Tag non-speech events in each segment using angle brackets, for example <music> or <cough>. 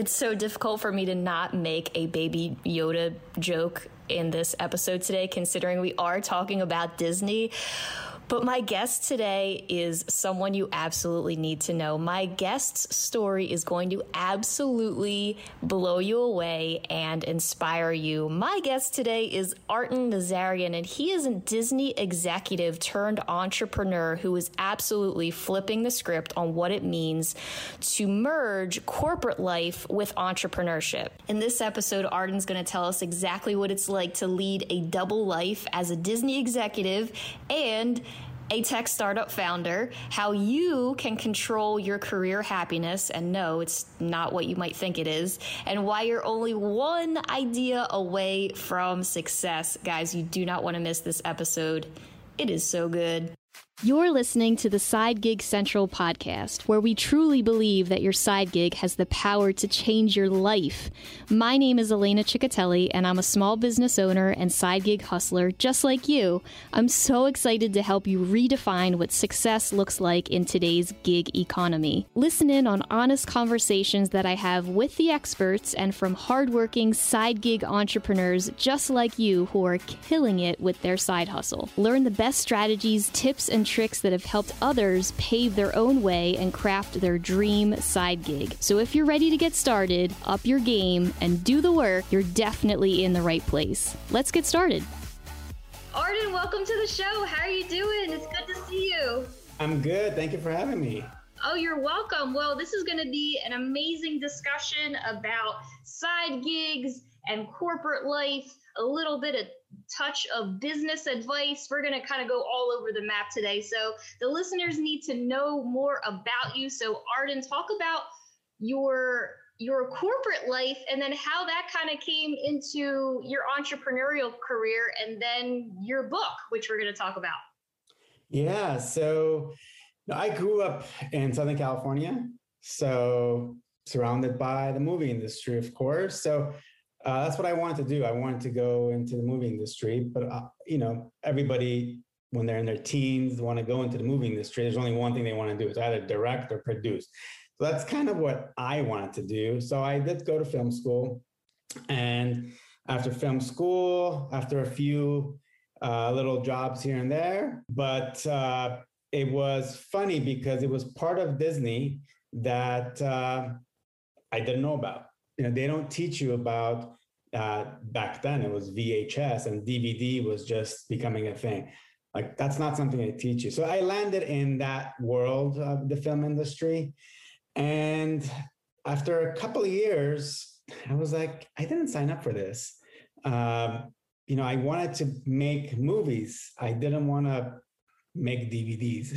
It's so difficult for me to not make a baby Yoda joke in this episode today, considering we are talking about Disney. But my guest today is someone you absolutely need to know. My guest's story is going to absolutely blow you away and inspire you. My guest today is Artin Nazarian, and he is a Disney executive turned entrepreneur who is absolutely flipping the script on what it means to merge corporate life with entrepreneurship. In this episode, Artin's going to tell us exactly what it's like to lead a double life as a Disney executive and a tech startup founder, how you can control your career happiness, and no, it's not what you might think it is, and why you're only one idea away from success. Guys, you do not want to miss this episode. It is so good. You're listening to the Side Gig Central podcast, where we truly believe that your side gig has the power to change your life. My name is Elena Ciccatelli, and I'm a small business owner and side gig hustler just like you. I'm so excited to help you redefine what success looks like in today's gig economy. Listen in on honest conversations that I have with the experts and from hardworking side gig entrepreneurs just like you who are killing it with their side hustle. Learn the best strategies, tips, and tricks that have helped others pave their own way and craft their dream side gig. So if you're ready to get started, up your game, and do the work, you're definitely in the right place. Let's get started. Artin, welcome to the show. How are you doing? It's good to see you. I'm good. Thank you for having me. Oh, you're welcome. Well, this is going to be an amazing discussion about side gigs and corporate life, a little bit of touch of business advice. We're going to kind of go all over the map today. So the listeners need to know more about you. So Artin, talk about your your corporate life and then how that kind of came into your entrepreneurial career and then your book, which we're going to talk about. Yeah. So I grew up in Southern California. So surrounded by the movie industry, of course. So uh, that's what I wanted to do. I wanted to go into the movie industry, but uh, you know, everybody when they're in their teens want to go into the movie industry. There's only one thing they want to do: it's either direct or produce. So that's kind of what I wanted to do. So I did go to film school, and after film school, after a few uh, little jobs here and there, but uh, it was funny because it was part of Disney that uh, I didn't know about you know they don't teach you about uh, back then it was VHS and DVD was just becoming a thing. Like that's not something they teach you. So I landed in that world of the film industry, and after a couple of years, I was like, I didn't sign up for this. Um, you know, I wanted to make movies. I didn't want to make DVDs.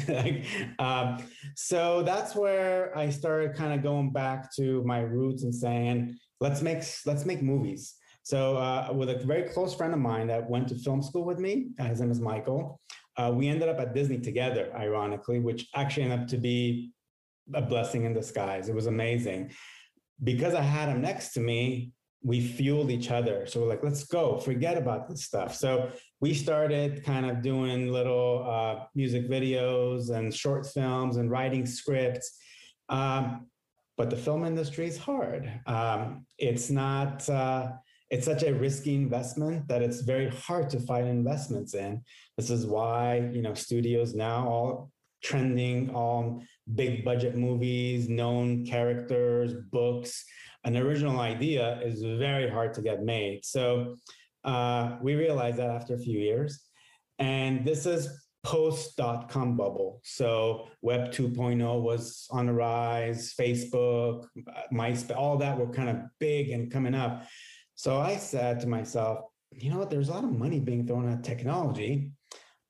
<laughs> um, so that's where I started kind of going back to my roots and saying, let's make let's make movies. So uh, with a very close friend of mine that went to film school with me, uh, his name is Michael. Uh, we ended up at Disney together, ironically, which actually ended up to be a blessing in disguise. It was amazing because I had him next to me we fueled each other. So we're like, let's go, forget about this stuff. So we started kind of doing little uh, music videos and short films and writing scripts. Um, but the film industry is hard. Um, it's not, uh, it's such a risky investment that it's very hard to find investments in. This is why, you know, studios now all trending on big budget movies, known characters, books an original idea is very hard to get made. So uh, we realized that after a few years. And this is post dot com bubble. So Web 2.0 was on the rise, Facebook, MySpace, all that were kind of big and coming up. So I said to myself, you know what, there's a lot of money being thrown at technology.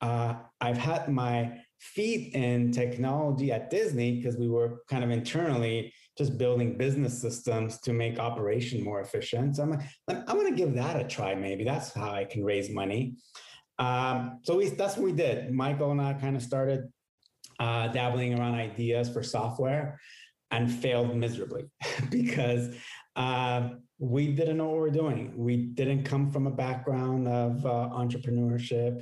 Uh, I've had my feet in technology at Disney because we were kind of internally just building business systems to make operation more efficient. So I'm like, I'm going to give that a try. Maybe that's how I can raise money. Um, so we, that's what we did. Michael and I kind of started uh, dabbling around ideas for software and failed miserably <laughs> because uh, we didn't know what we are doing. We didn't come from a background of uh, entrepreneurship.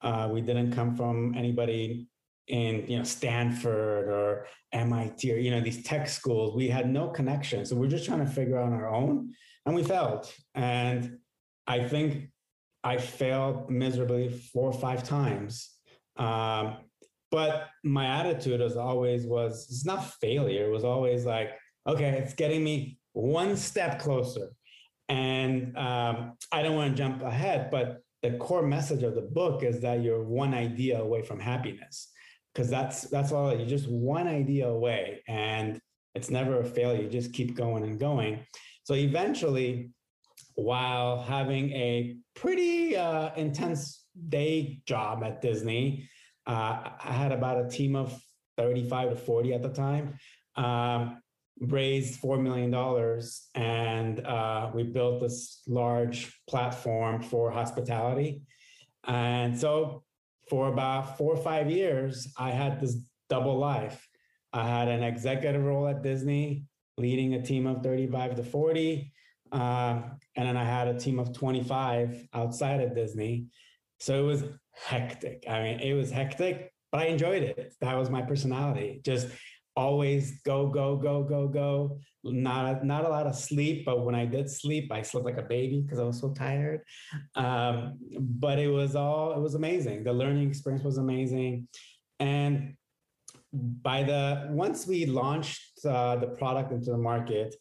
Uh, we didn't come from anybody in you know Stanford or MIT or you know these tech schools. We had no connection, so we're just trying to figure out on our own, and we failed. And I think I failed miserably four or five times. Um, but my attitude as always was it's not failure. It was always like, okay, it's getting me one step closer. And um, I don't want to jump ahead, but the core message of the book is that you're one idea away from happiness because that's that's all you're just one idea away and it's never a failure you just keep going and going. So eventually while having a pretty uh, intense day job at disney uh, i had about a team of 35 to 40 at the time um, raised $4 million and uh, we built this large platform for hospitality. And so for about four or five years, I had this double life. I had an executive role at Disney, leading a team of 35 to 40. Uh, and then I had a team of 25 outside of Disney. So it was hectic. I mean, it was hectic, but I enjoyed it. That was my personality. Just always go, go, go, go, go. Not not a lot of sleep, but when I did sleep, I slept like a baby because I was so tired. Um, but it was all it was amazing. The learning experience was amazing, and by the once we launched uh, the product into the market,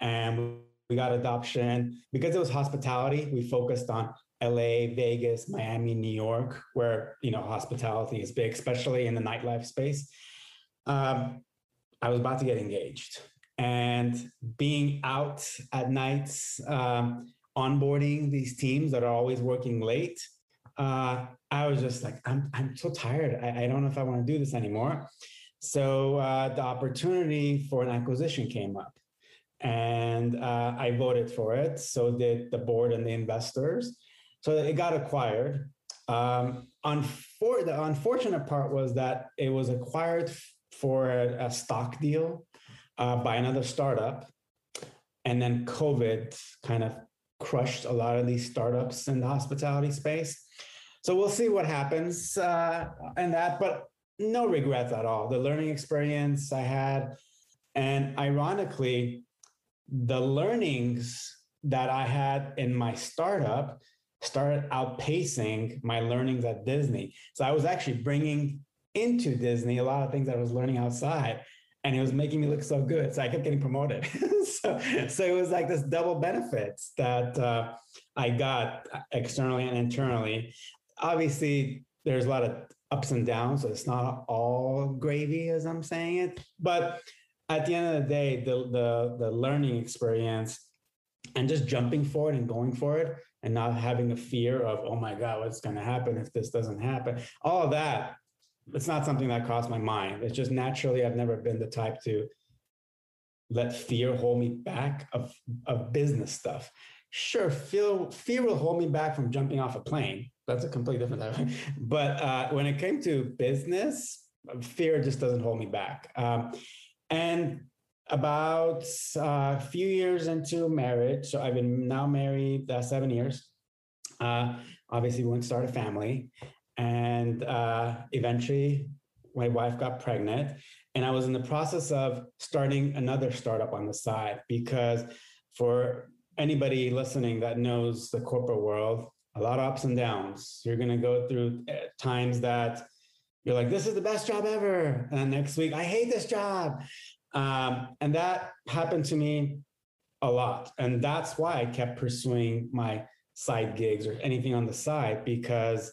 and we got adoption because it was hospitality. We focused on LA, Vegas, Miami, New York, where you know hospitality is big, especially in the nightlife space. Um, I was about to get engaged. And being out at nights, um, onboarding these teams that are always working late, uh, I was just like, I'm, I'm so tired. I, I don't know if I want to do this anymore. So uh, the opportunity for an acquisition came up and uh, I voted for it. So did the board and the investors. So it got acquired. Um, unfor- the unfortunate part was that it was acquired for a, stock deal uh, by another startup. And then COVID kind of crushed a lot of these startups in the hospitality space. So we'll see what happens uh, in that, but no regrets at all. The learning experience I had, and ironically, the learnings that I had in my startup started outpacing my learnings at Disney. So I was actually bringing into Disney, a lot of things I was learning outside, and it was making me look so good. So I kept getting promoted. <laughs> so, so it was like this double benefits that uh, I got externally and internally. Obviously, there's a lot of ups and downs, so it's not all gravy as I'm saying it. But at the end of the day, the the the learning experience and just jumping for it and going for it and not having the fear of oh my god what's going to happen if this doesn't happen all that it's not something that crossed my mind. It's just naturally, I've never been the type to let fear hold me back of, of business stuff. Sure, fear, fear will hold me back from jumping off a plane. That's a completely different type. <laughs> But uh, when it came to business, fear just doesn't hold me back. Um, and about uh, a few years into marriage, so I've been now married uh, seven years. Uh, obviously, we want to start a family. And uh, eventually, my wife got pregnant. And I was in the process of starting another startup on the side because for anybody listening that knows the corporate world, a lot of ups and downs. You're going to go through uh, times that you're like, this is the best job ever. And next week, I hate this job. Um, and that happened to me a lot. And that's why I kept pursuing my side gigs or anything on the side because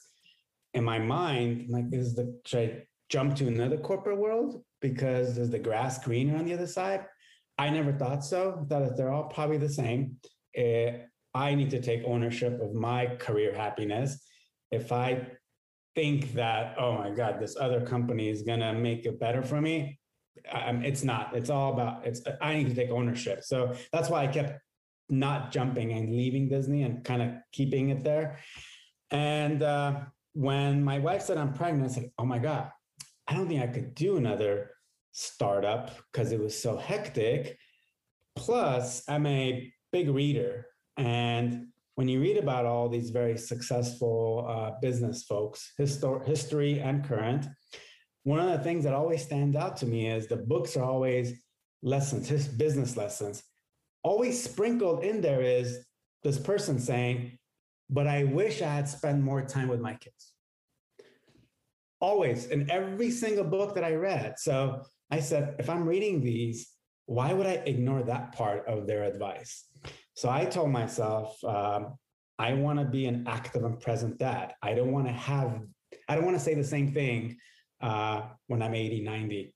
in my mind, like, is the should I jump to another corporate world because is the grass greener on the other side? I never thought so. I thought that they're all probably the same. Uh, I need to take ownership of my career happiness. If I think that, oh my God, this other company is gonna make it better for me, it's not. It's all about it's. I need to take ownership. So that's why I kept not jumping and leaving Disney and kind of keeping it there. And uh, when my wife said I'm pregnant, I said, oh my God, I don't think I could do another startup because it was so hectic. Plus, I'm a big reader. And when you read about all these very successful uh, business folks, histor- history and current, one of the things that always stands out to me is the books are always lessons, his business lessons. Always sprinkled in there is this person saying, but I wish I had spent more time with my kids. Always in every single book that I read. So I said, if I'm reading these, why would I ignore that part of their advice? So I told myself, um, I want to be an active and present dad. I don't want to have, I don't want to say the same thing uh, when I'm 80, 90.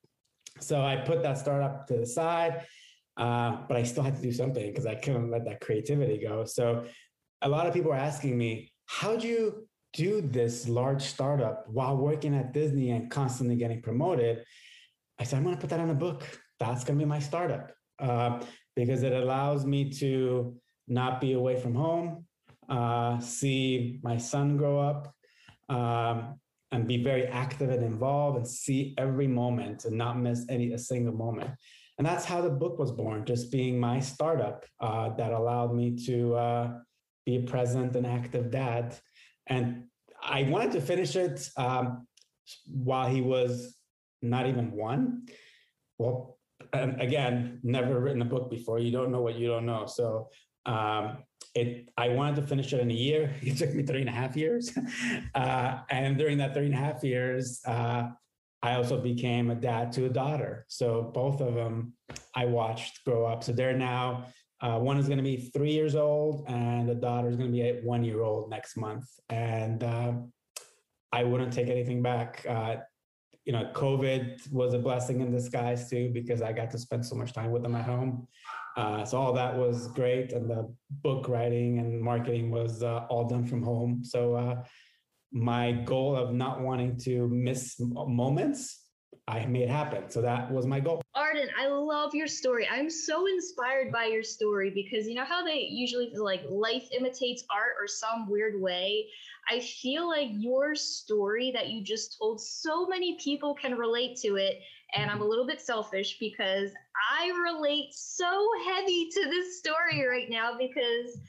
So I put that startup to the side, uh, but I still had to do something because I couldn't let that creativity go. So a lot of people are asking me, how do you do this large startup while working at Disney and constantly getting promoted? I said, I'm going to put that in a book. That's going to be my startup uh, because it allows me to not be away from home, uh, see my son grow up, um, and be very active and involved and see every moment and not miss any a single moment. And that's how the book was born, just being my startup uh, that allowed me to uh, be a present and active dad. And I wanted to finish it um, while he was not even one. Well, again, never written a book before. You don't know what you don't know. So um, it I wanted to finish it in a year. <laughs> It took me three and a half years. <laughs> Uh, and during that three and a half years, uh, I also became a dad to a daughter. So both of them I watched grow up. So they're now, uh, one is going to be three years old and the daughter is going to be one year old next month. And uh, I wouldn't take anything back. Uh, you know, COVID was a blessing in disguise too, because I got to spend so much time with them at home. Uh, so all that was great, and the book writing and marketing was uh, all done from home. So uh, my goal of not wanting to miss moments, I made it happen. So that was my goal. Artin, I love your story. I'm so inspired by your story because you know how they usually like life imitates art or some weird way. I feel like your story that you just told, so many people can relate to it. And I'm a little bit selfish because I relate so heavy to this story right now because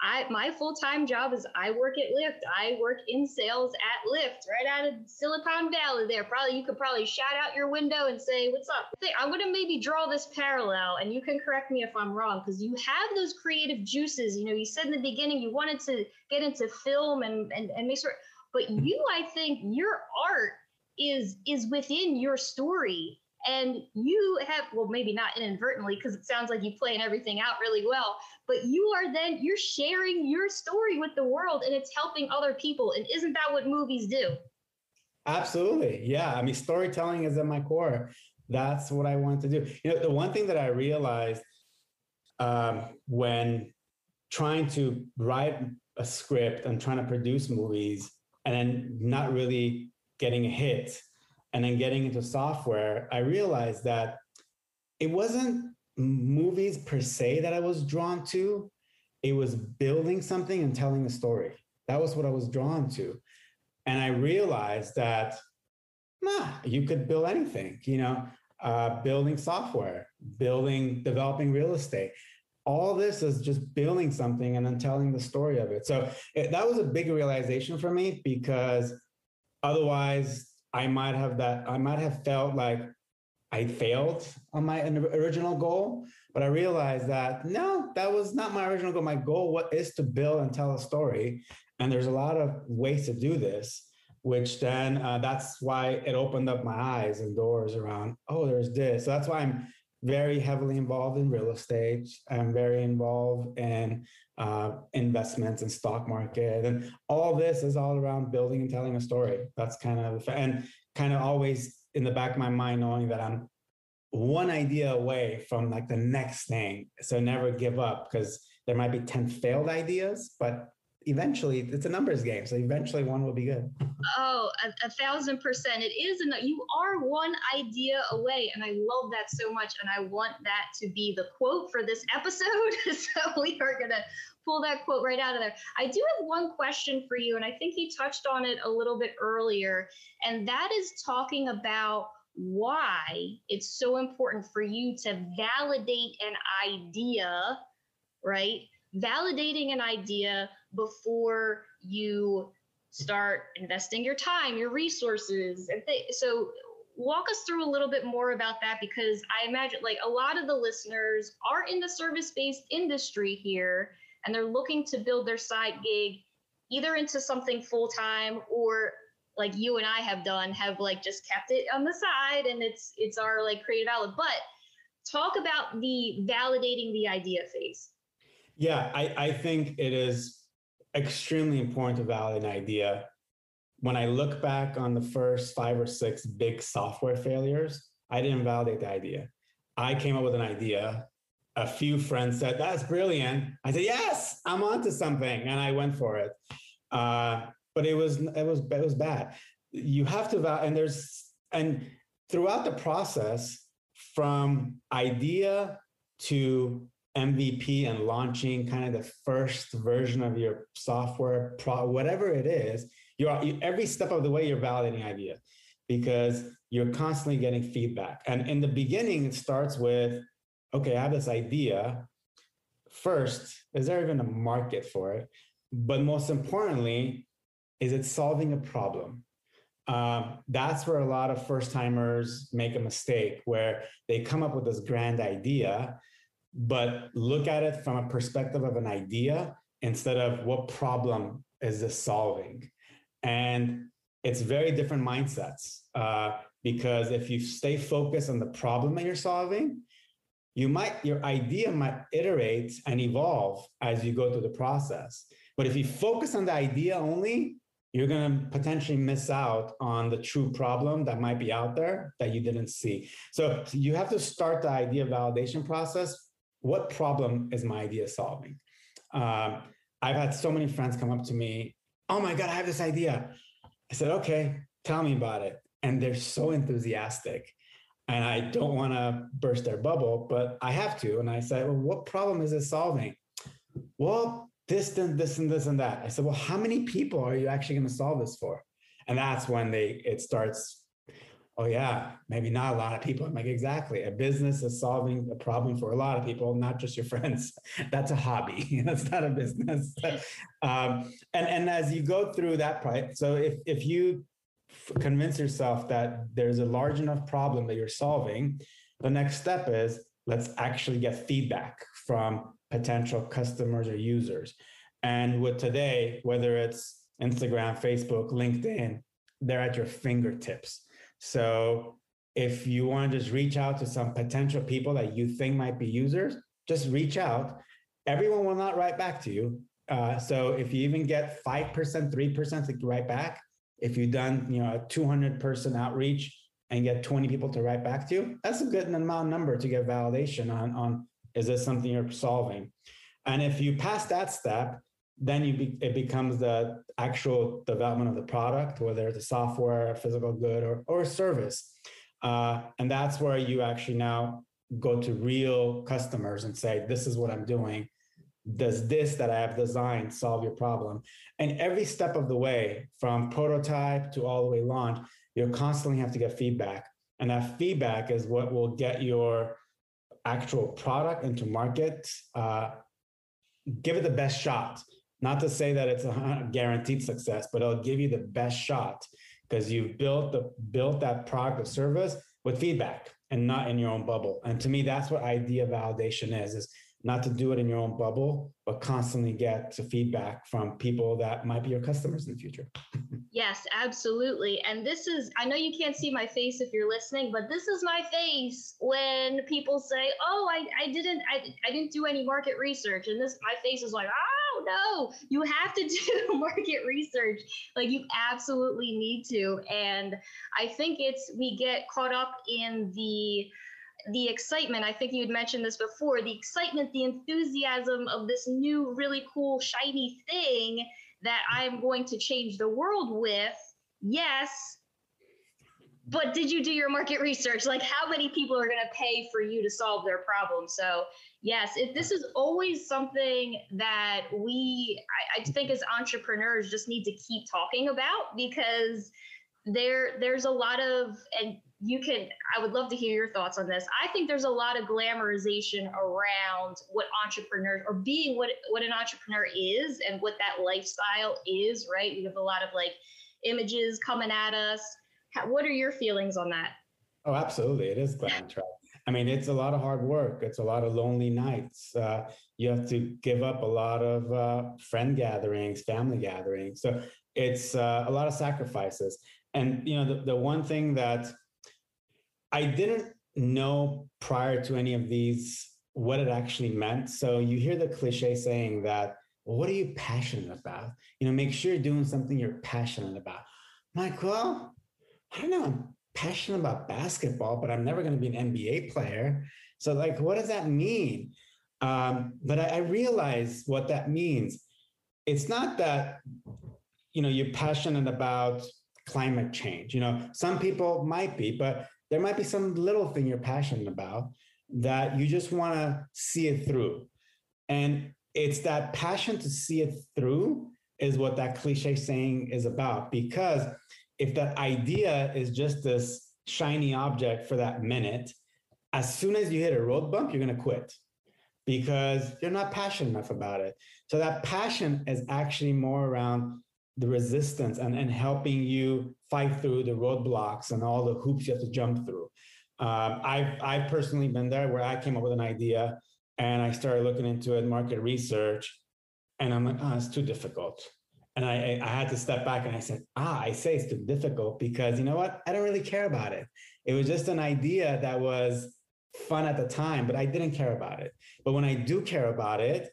I my full time job is I work at Lyft. I work in sales at Lyft, right out of Silicon Valley. There, probably you could probably shout out your window and say, "What's up?" I'm to maybe draw this parallel, and you can correct me if I'm wrong, because you have those creative juices. You know, you said in the beginning you wanted to get into film and and, and make sure, but you, I think, your art is is within your story and you have well maybe not inadvertently because it sounds like you plan everything out really well but you are then you're sharing your story with the world and it's helping other people and isn't that what movies do? Absolutely yeah i mean storytelling is at my core. That's what i want to do. You know the one thing that i realized um, when trying to write a script and trying to produce movies and then not really getting a hit and then getting into software, I realized that it wasn't movies per se that I was drawn to. It was building something and telling a story. That was what I was drawn to. And I realized that, nah, you could build anything, you know, uh, building software, building, developing real estate. All this is just building something and then telling the story of it. So it, that was a big realization for me because otherwise I might have that, I might have felt like I failed on my original goal, but I realized that no, that was not my original goal. My goal what is to build and tell a story, and there's a lot of ways to do this. Which then uh, that's why it opened up my eyes and doors around. Oh, there's this. So that's why I'm very heavily involved in real estate. I'm very involved in uh, investments and stock market, and all this is all around building and telling a story. That's kind of and kind of always in the back of my mind knowing that I'm one idea away from like the next thing. So never give up because there might be 10 failed ideas, but eventually it's a numbers game. So eventually one will be good. Oh, a, a thousand percent. It is. And you are one idea away. And I love that so much. And I want that to be the quote for this episode. <laughs> so we are going to pull that quote right out of there. I do have one question for you. And I think you touched on it a little bit earlier. And that is talking about why it's so important for you to validate an idea, right? Validating an idea before you start investing your time, your resources. And th- so, walk us through a little bit more about that because I imagine like a lot of the listeners are in the service based industry here and they're looking to build their side gig either into something full time or like you and I have done have like just kept it on the side and it's it's our like creative outlet. But talk about the validating the idea phase. Yeah, I, I think it is extremely important to validate an idea. When I look back on the first five or six big software failures, I didn't validate the idea. I came up with an idea. A few friends said, That's brilliant. I said, Yes, I'm onto something. And I went for it. Uh, but it was it was it was bad. You have to and there's and throughout the process from idea to MVP and launching kind of the first version of your software, pro, whatever it is, you're you, every step of the way you're validating idea because you're constantly getting feedback. And in the beginning, it starts with, okay, I have this idea. First, is there even a market for it? But most importantly, is it solving a problem? Um, that's where a lot of first timers make a mistake where they come up with this grand idea, but look at it from a perspective of an idea instead of what problem is this solving. And it's very different mindsets uh, because if you stay focused on the problem that you're solving, you might your idea might iterate and evolve as you go through the process. But if you focus on the idea only, you're going to potentially miss out on the true problem that might be out there that you didn't see. So you have to start the idea validation process. What problem is my idea solving? Um, I've had so many friends come up to me, oh my God, I have this idea. I said, okay, tell me about it. And they're so enthusiastic. And I don't want to burst their bubble, but I have to. And I said, well, what problem is it solving? Well, this and this and this and that. I said, well, how many people are you actually going to solve this for? And that's when they it starts. Oh yeah, maybe not a lot of people. I'm like, exactly. A business is solving a problem for a lot of people, not just your friends. <laughs> That's a hobby. <laughs> That's not a business. <laughs> um, and and as you go through that, part, so if if you convince yourself that there's a large enough problem that you're solving, the next step is let's actually get feedback from potential customers or users. And with today, whether it's Instagram, Facebook, LinkedIn, they're at your fingertips. So if you want to just reach out to some potential people that you think might be users, just reach out. Everyone will not write back to you. Uh, so if you even get 5%, 3% to write back, if you've done you know a 200 person outreach and get 20 people to write back to you, that's a good amount number to get validation on, on is this something you're solving? And if you pass that step, then you be, it becomes the actual development of the product, whether it's a software, a physical good, or, or a service. Uh, and that's where you actually now go to real customers and say, this is what I'm doing. Does this that I have designed solve your problem? And every step of the way, from prototype to all the way launch, you constantly have to get feedback. And that feedback is what will get your actual product into market, uh, give it the best shot. Not to say that it's a <laughs> guaranteed success, but it'll give you the best shot because you've built the built that product or service with feedback and not in your own bubble. And to me, that's what idea validation is: is not to do it in your own bubble, but constantly get to feedback from people that might be your customers in the future. <laughs> yes, absolutely. And this is, I know you can't see my face if you're listening, but this is my face when people say, oh, I, I didn't, I, I didn't do any market research. And this, my face is like, ah, oh no, you have to <laughs> do market research. Like you absolutely need to. And I think it's, we get caught up in the, the excitement, I think you had mentioned this before, the excitement, the enthusiasm of this new, really cool, shiny thing that I'm going to change the world with. Yes. But did you do your market research? Like, how many people are going to pay for you to solve their problem? So, yes, if this is always something that we, I, I think, as entrepreneurs, just need to keep talking about because there there's a lot of and you can i would love to hear your thoughts on this i think there's a lot of glamorization around what entrepreneurs or being what what an entrepreneur is and what that lifestyle is right we have a lot of like images coming at us what are your feelings on that Oh, absolutely. It is glam. I mean, it's a lot of hard work. It's a lot of lonely nights. Uh, you have to give up a lot of uh, friend gatherings, family gatherings. So it's uh, a lot of sacrifices. And you know, the, the one thing that I didn't know prior to any of these what it actually meant. So you hear the cliche saying that, well, what are you passionate about? You know, make sure you're doing something you're passionate about. I'm like, well, I don't know. I'm passionate about basketball, but I'm never going to be an NBA player. So, like, what does that mean? Um, but I, I realize what that means. It's not that, you know, you're passionate about climate change. You know, some people might be, but there might be some little thing you're passionate about that you just want to see it through. And it's that passion to see it through is what that cliche saying is about. Because if that idea is just this shiny object for that minute, as soon as you hit a road bump, you're going to quit because you're not passionate enough about it. So that passion is actually more around the resistance and, and helping you fight through the roadblocks and all the hoops you have to jump through. Um, I've, I've personally been there where I came up with an idea and I started looking into it, market research, and I'm like, oh, it's too difficult. And I, I had to step back and I said, ah, I say it's too difficult because you know what? I don't really care about it. It was just an idea that was fun at the time, but I didn't care about it. But when I do care about it,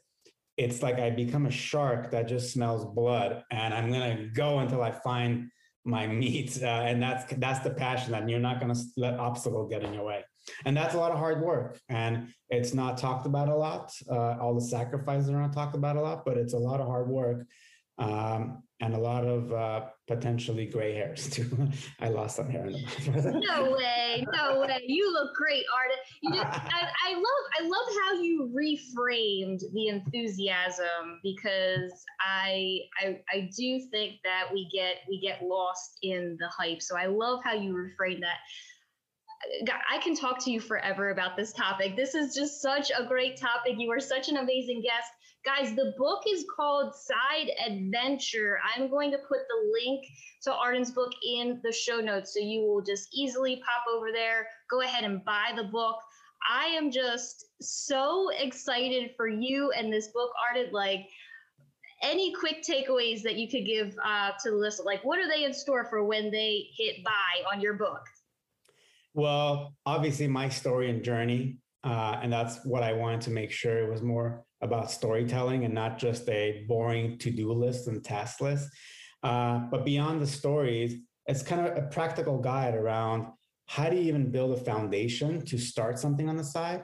it's like I become a shark that just smells blood and I'm to go until I find my meat. <laughs> Uh, and that's, that's the passion that you're not to let obstacle get in your way. And that's a lot of hard work. And it's not talked about a lot. Uh, all the sacrifices are not talked about a lot, but it's a lot of hard work um, and a lot of uh, potentially gray hairs <laughs> too. I lost some hair in the <laughs> No way, no way. You look great, Artin. You just, <laughs> I, I love, I love how you reframed the enthusiasm because I, I, I do think that we get, we get lost in the hype. So I love how you reframed that. I can talk to you forever about this topic. This is just such a great topic. You are such an amazing guest. Guys, the book is called Side Adventure. I'm going to put the link to Artin's book in the show notes so you will just easily pop over there, go ahead and buy the book. I am just so excited for you and this book, Artin. Like, any quick takeaways that you could give uh, to the list? Like, what are they in store for when they hit buy on your book? Well, obviously, my story and journey. Uh, and that's what I wanted to make sure it was more about storytelling and not just a boring to-do list and task list. Uh, but beyond the stories, it's kind of a practical guide around how do you even build a foundation to start something on the side,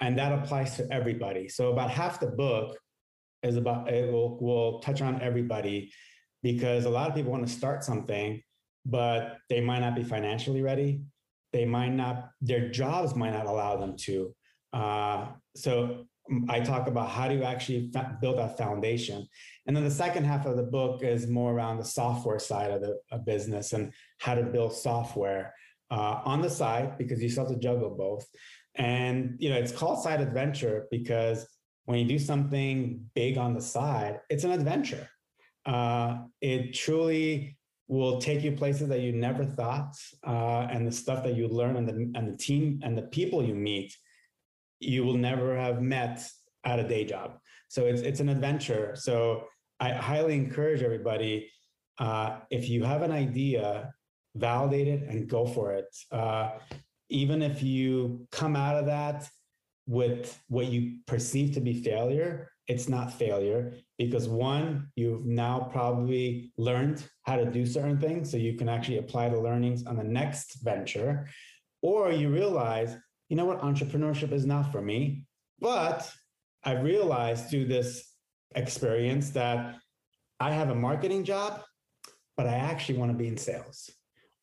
and that applies to everybody. So about half the book is about it will will touch on everybody because a lot of people want to start something, but they might not be financially ready. They might not, their jobs might not allow them to. Uh, so I talk about how do you actually fa- build that foundation. And then the second half of the book is more around the software side of the of business and how to build software uh, on the side because you still have to juggle both. And you know, it's called side adventure because when you do something big on the side, it's an adventure. Uh, it truly will take you places that you never thought, uh, and the stuff that you learn and the and the team and the people you meet you will never have met at a day job. So it's it's an adventure. So I highly encourage everybody uh, if you have an idea, validate it and go for it. Uh, even if you come out of that with what you perceive to be failure, it's not failure because one, you've now probably learned how to do certain things, so you can actually apply the learnings on the next venture, or you realize you know what, entrepreneurship is not for me. But I realized through this experience that I have a marketing job, but I actually want to be in sales.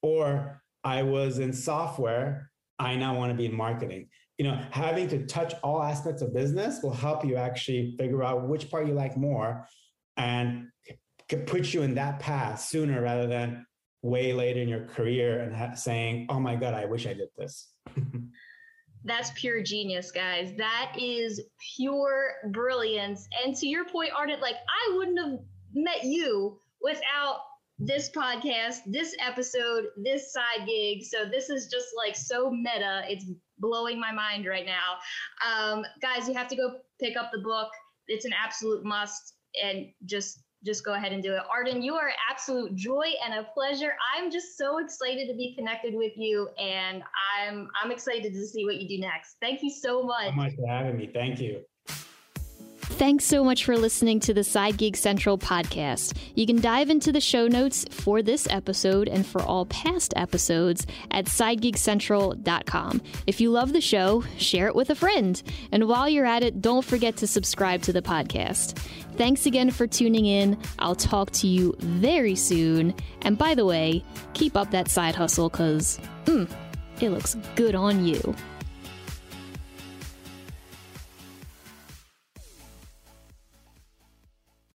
Or I was in software, I now want to be in marketing. You know, having to touch all aspects of business will help you actually figure out which part you like more and put you in that path sooner rather than way later in your career and ha- saying, oh my God, I wish I did this. <laughs> That's pure genius, guys. That is pure brilliance. And to your point, Artin, like I wouldn't have met you without this podcast, this episode, this side gig. So this is just like so meta. It's blowing my mind right now. Um, guys, you have to go pick up the book. It's an absolute must. And just just go ahead and do it. Artin, you are absolute joy and a pleasure. I'm just so excited to be connected with you, and I'm I'm excited to see what you do next. Thank you so much. So much for having me. Thank you. Thanks so much for listening to the Side Gig Central podcast. You can dive into the show notes for this episode and for all past episodes at sidegigcentral.com. If you love the show, share it with a friend. And while you're at it, don't forget to subscribe to the podcast. Thanks again for tuning in. I'll talk to you very soon. And by the way, keep up that side hustle because mm, it looks good on you.